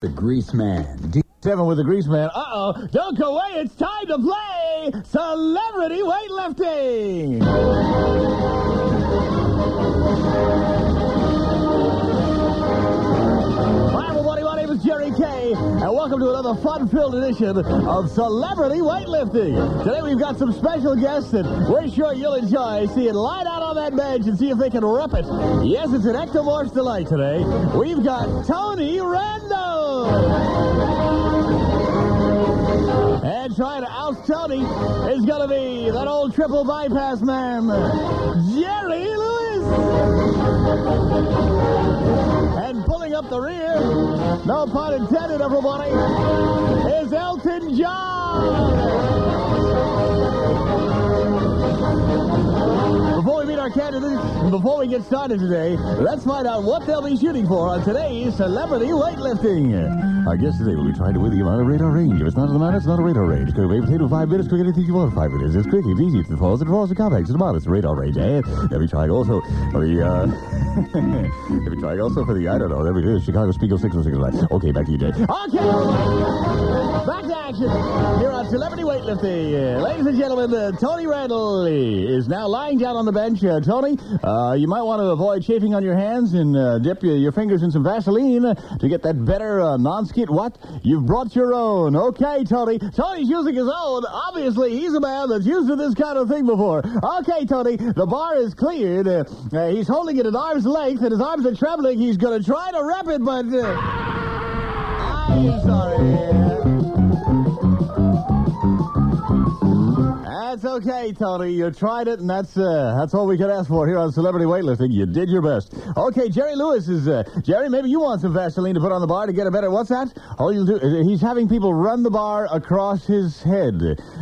The Greaseman. D- Seven with the Greaseman. Uh oh. Don't go away. It's time to play Celebrity Weightlifting. Welcome to another fun filled edition of Celebrity Weightlifting. Today we've got some special guests that we're sure you'll enjoy seeing light out on that bench and see if they can rep it. Yes, it's an ectomorph's delight today. We've got Tony Randall. And trying to out Tony is going to be that old triple bypass man, Jerry Lewis. Up the rear, no pun intended, everybody, is Elton John. Our candidates, before we get started today, let's find out what they'll be shooting for on today's Celebrity Weightlifting. Our guest today will be trying to win the Amana Radarange. If it's not in the matter, it's not a Radarange. A baked potato five minutes, cook anything you want five minutes. It's quick, it's easy, it's falls, it falls, it compacts, it's about it's a Radarange. And they'll be trying also for the, uh, they'll be trying also for the, I don't know, there we go, Chicago Spiegel 606. Okay, back to you, Jay. Okay, back to action Celebrity Weightlifting. Ladies and gentlemen, uh, Tony Randall is now lying down on the bench. Uh, Tony, uh, you might want to avoid chafing on your hands and uh, dip your, your fingers in some Vaseline to get that better uh, non-skid. What? You've brought your own. Okay, Tony. Tony's using his own. Obviously, he's a man that's used to this kind of thing before. Okay, Tony, the bar is cleared. Uh, he's holding it at arm's length, and his arms are trembling. He's going to try to rep it, but... I'm sorry. That's okay, Tony. You tried it, and that's uh, that's all we could ask for here on Celebrity Weightlifting. You did your best. Okay, Jerry Lewis is uh, Jerry. Maybe you want some Vaseline to put on the bar to get a better. What's that? All you'll do? uh, He's having people run the bar across his head.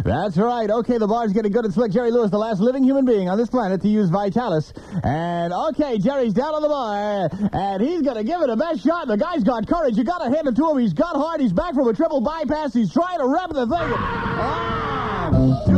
That's right. Okay, the bar's getting good and slick. Jerry Lewis, the last living human being on this planet to use Vitalis. And okay, Jerry's down on the bar, and he's gonna give it a best shot. The guy's got courage. You gotta hand it to him. He's got heart. He's back from a triple bypass. He's trying to rep the thing. Ah.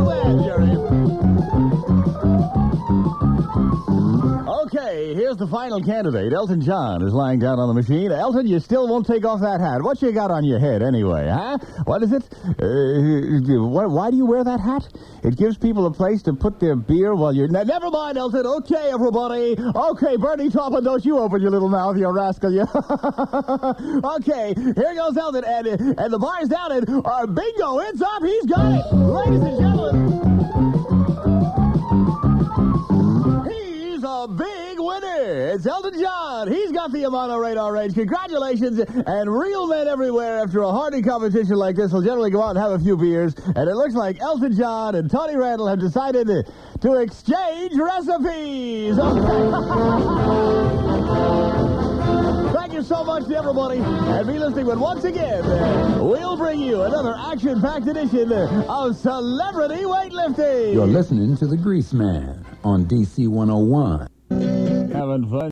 Okay, here's the final candidate. Elton John is lying down on the machine. Elton, you still won't take off that hat. What you got on your head anyway, huh? What is it? Uh, why, why do you wear that hat? It gives people a place to put their beer while you're... Ne- never mind, Elton. Okay, everybody. Okay, Bernie Taupin, don't you open your little mouth, you rascal. You. okay, here goes Elton, and, and the bar's down, and uh, bingo, it's up. He's got it. Ladies and gentlemen. It's Elton John. He's got the Amana Radarange. Congratulations. And real men everywhere, after a hardy competition like this, will generally go out and have a few beers. And it looks like Elton John and Tony Randall have decided to, to exchange recipes. Thank you so much to everybody. And be listening. But once again, we'll bring you another action-packed edition of Celebrity Weightlifting. You're listening to The Greaseman on DC 101. Having fun.